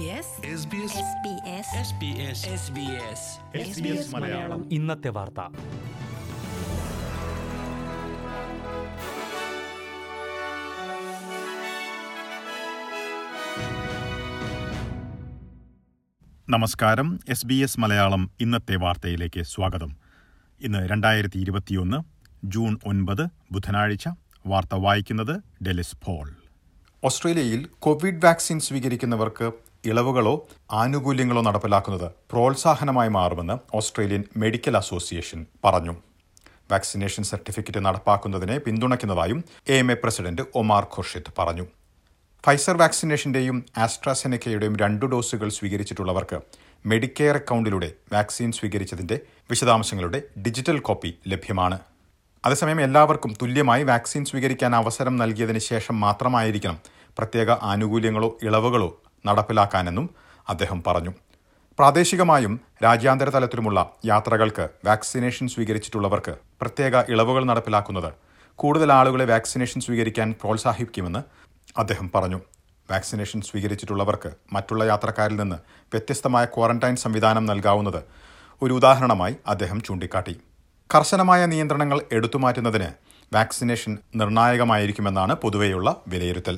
SBS SBS SBS Malayalam. ഇന്നത്തെ വാർത്ത. നമസ്കാരം. എസ് ബി എസ് മലയാളം ഇന്നത്തെ വാർത്തയിലേക്ക് സ്വാഗതം. ഇന്ന് രണ്ടായിരത്തി ഇരുപത്തിയൊന്ന് ജൂൺ ഒൻപത് ബുധനാഴ്ച. വാർത്ത വായിക്കുന്നത് ഡെലിസ് പോൾ. ഓസ്ട്രേലിയയിൽ കോവിഡ് വാക്സിൻ സ്വീകരിക്കുന്നവർക്ക് ഇളവുകളോ ആനുകൂല്യങ്ങളോ നടപ്പിലാക്കുന്നത് പ്രോത്സാഹനമായി മാറുമെന്ന് ഓസ്ട്രേലിയൻ മെഡിക്കൽ അസോസിയേഷൻ പറഞ്ഞു. വാക്സിനേഷൻ സർട്ടിഫിക്കറ്റ് നടപ്പാക്കുന്നതിനെ പിന്തുണയ്ക്കുന്നതായും A M A president Omar Khorshid പറഞ്ഞു. ഫൈസർ വാക്സിനേഷന്റെയും ആസ്ട്രാസെനക്കയുടെയും രണ്ടു ഡോസുകൾ സ്വീകരിച്ചിട്ടുള്ളവർക്ക് മെഡിക്കെയർ അക്കൗണ്ടിലൂടെ വാക്സിൻ സ്വീകരിച്ചതിന്റെ വിശദാംശങ്ങളുടെ ഡിജിറ്റൽ കോപ്പി ലഭ്യമാണ്. അതേസമയം എല്ലാവർക്കും തുല്യമായി വാക്സിൻ സ്വീകരിക്കാൻ അവസരം നൽകിയതിന് ശേഷം മാത്രമായിരിക്കണം പ്രത്യേക ആനുകൂല്യങ്ങളോ ഇളവുകളോ നടപ്പിലാക്കാനെന്നും അദ്ദേഹം പറഞ്ഞു. പ്രാദേശികമായും രാജ്യാന്തര തലത്തിലുമുള്ള യാത്രകൾക്ക് വാക്സിനേഷൻ സ്വീകരിച്ചിട്ടുള്ളവർക്ക് പ്രത്യേക ഇളവുകൾ നടപ്പിലാക്കുന്നത് കൂടുതൽ ആളുകളെ വാക്സിനേഷൻ സ്വീകരിക്കാൻ പ്രോത്സാഹിപ്പിക്കുമെന്ന് അദ്ദേഹം പറഞ്ഞു. വാക്സിനേഷൻ സ്വീകരിച്ചിട്ടുള്ളവർക്ക് മറ്റുള്ള യാത്രക്കാരിൽ നിന്ന് വ്യത്യസ്തമായ ക്വാറന്റൈൻ സംവിധാനം നൽകാവുന്നത് ഒരു ഉദാഹരണമായി അദ്ദേഹം ചൂണ്ടിക്കാട്ടി. കർശനമായ നിയന്ത്രണങ്ങൾ എടുത്തുമാറ്റുന്നതിന് വാക്സിനേഷൻ നിർണായകമായിരിക്കുമെന്നാണ് പൊതുവെയുള്ള വിലയിരുത്തൽ.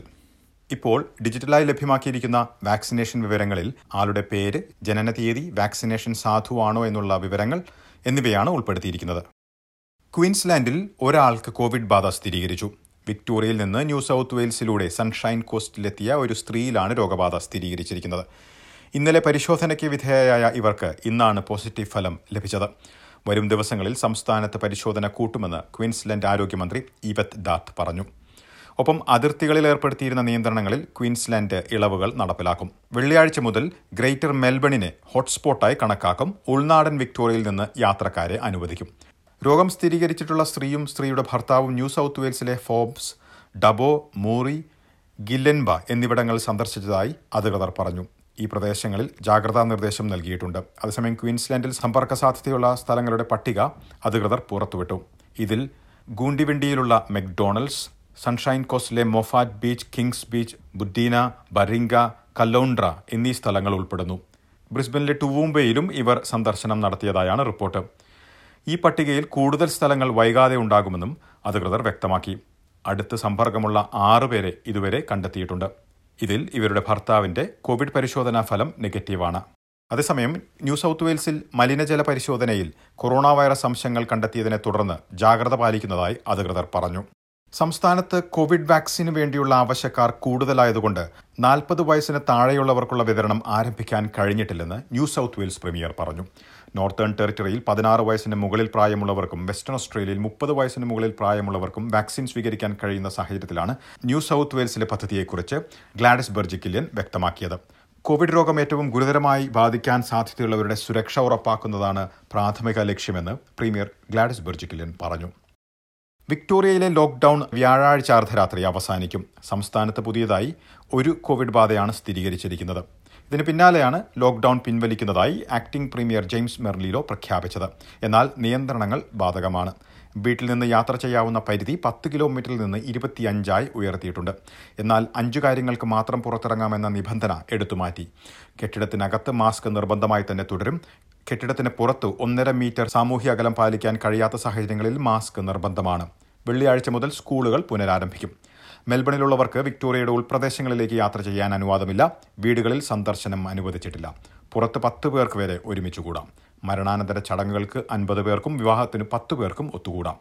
ഇപ്പോൾ ഡിജിറ്റലായി ലഭ്യമാക്കിയിരിക്കുന്ന വാക്സിനേഷൻ വിവരങ്ങളിൽ ആളുടെ പേര് ജനന തീയതി വാക്സിനേഷൻ സാധുവാണോ എന്നുള്ള വിവരങ്ങൾ എന്നിവയാണ് ഉൾപ്പെടുത്തിയിരിക്കുന്നത്. ക്വീൻസ്ലാൻഡിൽ ഒരാൾക്ക് കോവിഡ് ബാധ സ്ഥിരീകരിച്ചു. വിക്ടോറിയയിൽ നിന്ന് ന്യൂ സൗത്ത് വെയിൽസിലൂടെ സൺഷൈൻ കോസ്റ്റിലെത്തിയ ഒരു സ്ത്രീയിലാണ് രോഗബാധ സ്ഥിരീകരിച്ചിരിക്കുന്നത്. ഇന്നലെ പരിശോധനയ്ക്ക് വിധേയയായ ഇവർക്ക് ഇന്നാണ് പോസിറ്റീവ് ഫലം ലഭിച്ചത്. വരും ദിവസങ്ങളിൽ സംസ്ഥാനത്ത് പരിശോധന കൂട്ടുമെന്ന് ക്വീൻസ്ലൻഡ് ആരോഗ്യമന്ത്രി ഇവത് ഡാത്ത് പറഞ്ഞു. ഒപ്പം അതിർത്തികളിൽ ഏർപ്പെടുത്തിയിരുന്ന നിയന്ത്രണങ്ങളിൽ ക്വീൻസ്ലാൻഡ് ഇളവുകൾ നടപ്പിലാക്കും. വെള്ളിയാഴ്ച മുതൽ ഗ്രേറ്റർ മെൽബണിനെ ഹോട്ട്സ്പോട്ടായി കണക്കാക്കും. ഉൾനാടൻ വിക്ടോറിയയിൽ നിന്ന് യാത്രക്കാരെ അനുവദിക്കും. രോഗം സ്ഥിരീകരിച്ചിട്ടുള്ള സ്ത്രീയും സ്ത്രീയുടെ ഭർത്താവും ന്യൂ സൗത്ത് വെയിൽസിലെ ഫോബ്സ് ഡബോ മൂറി ഗില്ലൻബ എന്നിവിടങ്ങൾ സന്ദർശിച്ചതായി അധികൃതർ പറഞ്ഞു. ഈ പ്രദേശങ്ങളിൽ ജാഗ്രതാ നിർദ്ദേശം നൽകിയിട്ടുണ്ട്. അതേസമയം ക്വീൻസ്ലാൻഡിൽ സമ്പർക്ക സാധ്യതയുള്ള സ്ഥലങ്ങളുടെ പട്ടിക അധികൃതർ പുറത്തുവിട്ടു. ഇതിൽ ഗൂണ്ടിവിണ്ടിയിലുള്ള McDonald's sunshine കോസ്റ്റിലെ Moffat beach Kings beach Buddina ബറിംഗ Caloundra എന്നീ സ്ഥലങ്ങൾ ഉൾപ്പെടുന്നു. ബ്രിസ്ബനിലെ ടുവൂംബയിലും ഇവർ സന്ദർശനം നടത്തിയതായാണ് റിപ്പോർട്ട്. ഈ പട്ടികയിൽ കൂടുതൽ സ്ഥലങ്ങൾ വൈകാതെ ഉണ്ടാകുമെന്നും അധികൃതർ വ്യക്തമാക്കി. അടുത്ത് സമ്പർക്കമുള്ള ആറുപേരെ ഇതുവരെ കണ്ടെത്തിയിട്ടുണ്ട്. ഇതിൽ ഇവരുടെ ഭർത്താവിന്റെ കോവിഡ് പരിശോധനാ ഫലം നെഗറ്റീവാണ്. അതേസമയം ന്യൂ സൗത്ത് വെയിൽസിൽ മലിനജല പരിശോധനയിൽ കൊറോണ വൈറസ് സംശയങ്ങൾ കണ്ടെത്തിയതിനെ തുടർന്ന് ജാഗ്രത പാലിക്കുന്നതായി അധികൃതർ പറഞ്ഞു. സംസ്ഥാനത്ത് കോവിഡ് വാക്സിന് വേണ്ടിയുള്ള ആവശ്യക്കാർ കൂടുതലായതുകൊണ്ട് നാൽപ്പത് വയസ്സിന് താഴെയുള്ളവർക്കുള്ള വിതരണം ആരംഭിക്കാൻ കഴിഞ്ഞിട്ടില്ലെന്ന് ന്യൂ സൗത്ത് വെയിൽസ് പ്രീമിയർ പറഞ്ഞു. നോർത്തേൺ ടെറിറ്ററിയിൽ പതിനാറ് വയസ്സിന് മുകളിൽ പ്രായമുള്ളവർക്കും വെസ്റ്റേൺ ഓസ്ട്രേലിയയിൽ മുപ്പത് വയസ്സിന് മുകളിൽ പ്രായമുള്ളവർക്കും വാക്സിൻ സ്വീകരിക്കാൻ കഴിയുന്ന സാഹചര്യത്തിലാണ് ന്യൂ സൗത്ത് വെയിൽസിലെ പദ്ധതിയെക്കുറിച്ച് ഗ്ലാഡിസ് ബെർജിക്കില്യൻ വ്യക്തമാക്കിയത്. കോവിഡ് രോഗം ഏറ്റവും ഗുരുതരമായി ബാധിക്കാൻ സാധ്യതയുള്ളവരുടെ സുരക്ഷ ഉറപ്പാക്കുന്നതാണ് പ്രാഥമിക ലക്ഷ്യമെന്ന് പ്രീമിയർ ഗ്ലാഡിസ് ബെർജിക്കില്യൻ പറഞ്ഞു. വിക്ടോറിയയിലെ ലോക്ക്ഡൌൺ വ്യാഴാഴ്ച അർദ്ധരാത്രി അവസാനിക്കും. സംസ്ഥാനത്ത് പുതിയതായി ഒരു കോവിഡ് ബാധയാണ് സ്ഥിരീകരിച്ചിരിക്കുന്നത്. ഇതിന് പിന്നാലെയാണ് ലോക്ക്ഡൌൺ പിൻവലിക്കുന്നതായി ആക്ടിംഗ് പ്രീമിയർ ജെയിംസ് മെർലിലോ പ്രഖ്യാപിച്ചത്. എന്നാൽ നിയന്ത്രണങ്ങൾ ബാധകമാണ്. വീട്ടിൽ നിന്ന് യാത്ര ചെയ്യാവുന്ന പരിധി പത്ത് കിലോമീറ്ററിൽ നിന്ന് ഇരുപത്തിയഞ്ചായി ഉയർത്തിയിട്ടുണ്ട്. എന്നാൽ അഞ്ചു കാര്യങ്ങൾക്ക് മാത്രം പുറത്തിറങ്ങാമെന്ന നിബന്ധന എടുത്തുമാറ്റി. കെട്ടിടത്തിനകത്ത് മാസ്ക് നിർബന്ധമായി തന്നെ തുടരും. കെട്ടിടത്തിന് പുറത്തു ഒന്നര മീറ്റർ സാമൂഹ്യ അകലം പാലിക്കാൻ കഴിയാത്ത സാഹചര്യങ്ങളിൽ മാസ്ക് നിർബന്ധമാണ്. വെള്ളിയാഴ്ച മുതൽ സ്കൂളുകൾ പുനരാരംഭിക്കും. മെൽബണിലുള്ളവർക്ക് വിക്ടോറിയയുടെ ഉൾപ്രദേശങ്ങളിലേക്ക് യാത്ര ചെയ്യാൻ അനുവാദമില്ല. വീടുകളിൽ സന്ദർശനം അനുവദിച്ചിട്ടില്ല. പുറത്ത് പത്ത് പേർക്ക് വരെ ഒരുമിച്ചുകൂടാം മരണാനന്തര ചടങ്ങുകൾക്ക് അൻപത് പേർക്കും വിവാഹത്തിന് പത്ത് പേർക്കും ഒത്തുകൂടാം.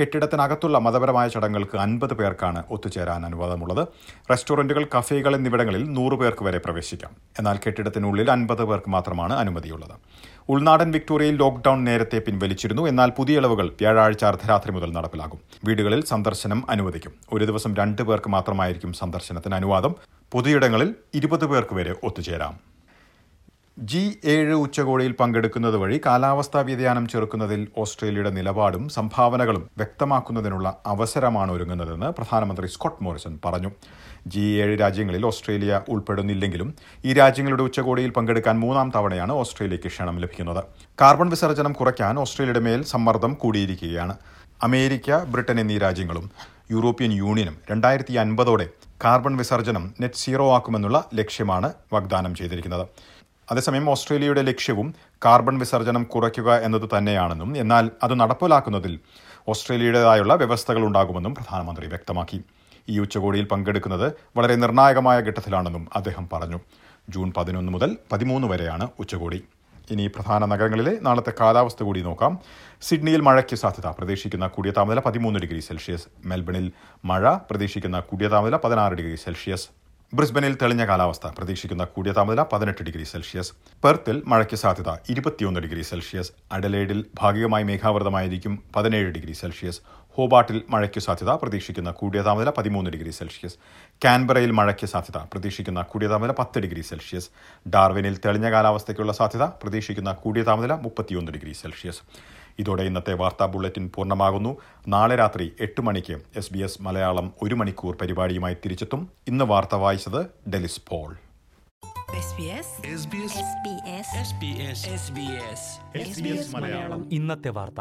കെട്ടിടത്തിനകത്തുള്ള മതപരമായ ചടങ്ങുകൾക്ക് അൻപത് പേർക്കാണ് ഒത്തുചേരാൻ അനുവാദമുള്ളത്. റെസ്റ്റോറന്റുകൾ കഫേകൾ എന്നിവിടങ്ങളിൽ നൂറ് പേർക്ക് വരെ പ്രവേശിക്കാം. എന്നാൽ കെട്ടിടത്തിനുള്ളിൽ അൻപത് പേർക്ക് മാത്രമാണ് അനുമതിയുള്ളത്. ഉൾനാടൻ വിക്ടോറിയയിൽ ലോക്ഡൌൺ നേരത്തെ പിൻവലിച്ചിരുന്നു. എന്നാൽ പുതിയ ഇളവുകൾ വ്യാഴാഴ്ച അർദ്ധരാത്രി മുതൽ നടപ്പിലാകും. വീടുകളിൽ സന്ദർശനം അനുവദിക്കും. ഒരു ദിവസം രണ്ട് പേർക്ക് മാത്രമായിരിക്കും സന്ദർശനത്തിന് അനുവാദം. പൊതുയിടങ്ങളിൽ ഇരുപത് പേർക്ക് വരെ ഒത്തുചേരാം. ജി ഏഴ് ഉച്ചകോടിയിൽ പങ്കെടുക്കുന്നത് വഴി കാലാവസ്ഥാ വ്യതിയാനം ചെറുക്കുന്നതിൽ ഓസ്ട്രേലിയയുടെ നിലപാടും സംഭാവനകളും വ്യക്തമാക്കുന്നതിനുള്ള അവസരമാണ് ഒരുങ്ങുന്നതെന്ന് പ്രധാനമന്ത്രി സ്കോട്ട് മോറിസൺ പറഞ്ഞു. ജി ഏഴ് രാജ്യങ്ങളിൽ ഓസ്ട്രേലിയ ഉൾപ്പെടുന്നില്ലെങ്കിലും ഈ രാജ്യങ്ങളുടെ ഉച്ചകോടിയിൽ പങ്കെടുക്കാൻ മൂന്നാം തവണയാണ് ഓസ്ട്രേലിയയ്ക്ക് ക്ഷണം ലഭിക്കുന്നത്. കാർബൺ വിസർജനം കുറയ്ക്കാൻ ഓസ്ട്രേലിയയുടെ മേൽ സമ്മർദ്ദം കൂടിയിരിക്കുകയാണ്. അമേരിക്ക ബ്രിട്ടൻ എന്നീ രാജ്യങ്ങളും യൂറോപ്യൻ യൂണിയനും രണ്ടായിരത്തി അൻപതോടെ കാർബൺ വിസർജനം നെറ്റ് സീറോ ആക്കുമെന്നുള്ള ലക്ഷ്യമാണ് വാഗ്ദാനം ചെയ്തിരിക്കുന്നത്. അതേസമയം ഓസ്ട്രേലിയയുടെ ലക്ഷ്യവും കാർബൺ വിസർജനം കുറയ്ക്കുക എന്നത് തന്നെയാണെന്നും എന്നാൽ അത് നടപ്പിലാക്കുന്നതിൽ ഓസ്ട്രേലിയയുടേതായുള്ള വ്യവസ്ഥകൾ ഉണ്ടാകുമെന്നും പ്രധാനമന്ത്രി വ്യക്തമാക്കി. ഈ ഉച്ചകോടിയിൽ പങ്കെടുക്കുന്നത് വളരെ നിർണായകമായ ഘട്ടത്തിലാണെന്നും അദ്ദേഹം പറഞ്ഞു. ജൂൺ പതിനൊന്ന് മുതൽ പതിമൂന്ന് വരെയാണ് ഉച്ചകോടി. ഇനി പ്രധാന നഗരങ്ങളിലെ നാളത്തെ കാലാവസ്ഥ കൂടി നോക്കാം. സിഡ്നിയിൽ മഴയ്ക്ക് സാധ്യത. പ്രതീക്ഷിക്കുന്ന കൂടിയ താപനില പതിമൂന്ന് ഡിഗ്രി സെൽഷ്യസ്. മെൽബണിൽ മഴ. പ്രതീക്ഷിക്കുന്ന കൂടിയ താപനില പതിനാറ് ഡിഗ്രി സെൽഷ്യസ്. ബ്രിസ്ബനിൽ തെളിഞ്ഞ കാലാവസ്ഥ. പ്രതീക്ഷിക്കുന്ന കൂടിയ താപനില പതിനെട്ട് ഡിഗ്രി സെൽഷ്യസ്. പെർത്തിൽ മഴയ്ക്ക് സാധ്യത ഇരുപത്തിയൊന്ന് ഡിഗ്രി സെൽഷ്യസ്. അഡലേഡിൽ ഭാഗികമായി മേഘാവൃതമായിരിക്കും പതിനേഴ് ഡിഗ്രി സെൽഷ്യസ്. ഹോബാട്ടിൽ മഴയ്ക്ക് സാധ്യത പ്രതീക്ഷിക്കുന്ന കൂടിയ താപനില പതിമൂന്ന് ഡിഗ്രി സെൽഷ്യസ്. കാൻബറയിൽ മഴയ്ക്ക് സാധ്യത പ്രതീക്ഷിക്കുന്ന കൂടിയ താപനില പത്ത് ഡിഗ്രി സെൽഷ്യസ്. ഡാർവിനിൽ തെളിഞ്ഞ കാലാവസ്ഥയ്ക്കുള്ള സാധ്യത പ്രതീക്ഷിക്കുന്ന കൂടിയ താപനില മുപ്പത്തിയൊന്ന് ഡിഗ്രി സെൽഷ്യസ്. ഇതോടെ ഇന്നത്തെ വാർത്താ ബുള്ളറ്റിൻ പൂർണമാകുന്നു. നാളെ രാത്രി എട്ട് മണിക്ക് എസ് ബി എസ് മലയാളം ഒരു മണിക്കൂർ പരിപാടിയുമായി തിരിച്ചെത്തും. ഇന്ന് വാർത്ത വായിച്ചത് Delys Paul. SBS SBS SBS SBS SBS SBS Malayalam. ഇന്നത്തെ വാർത്ത.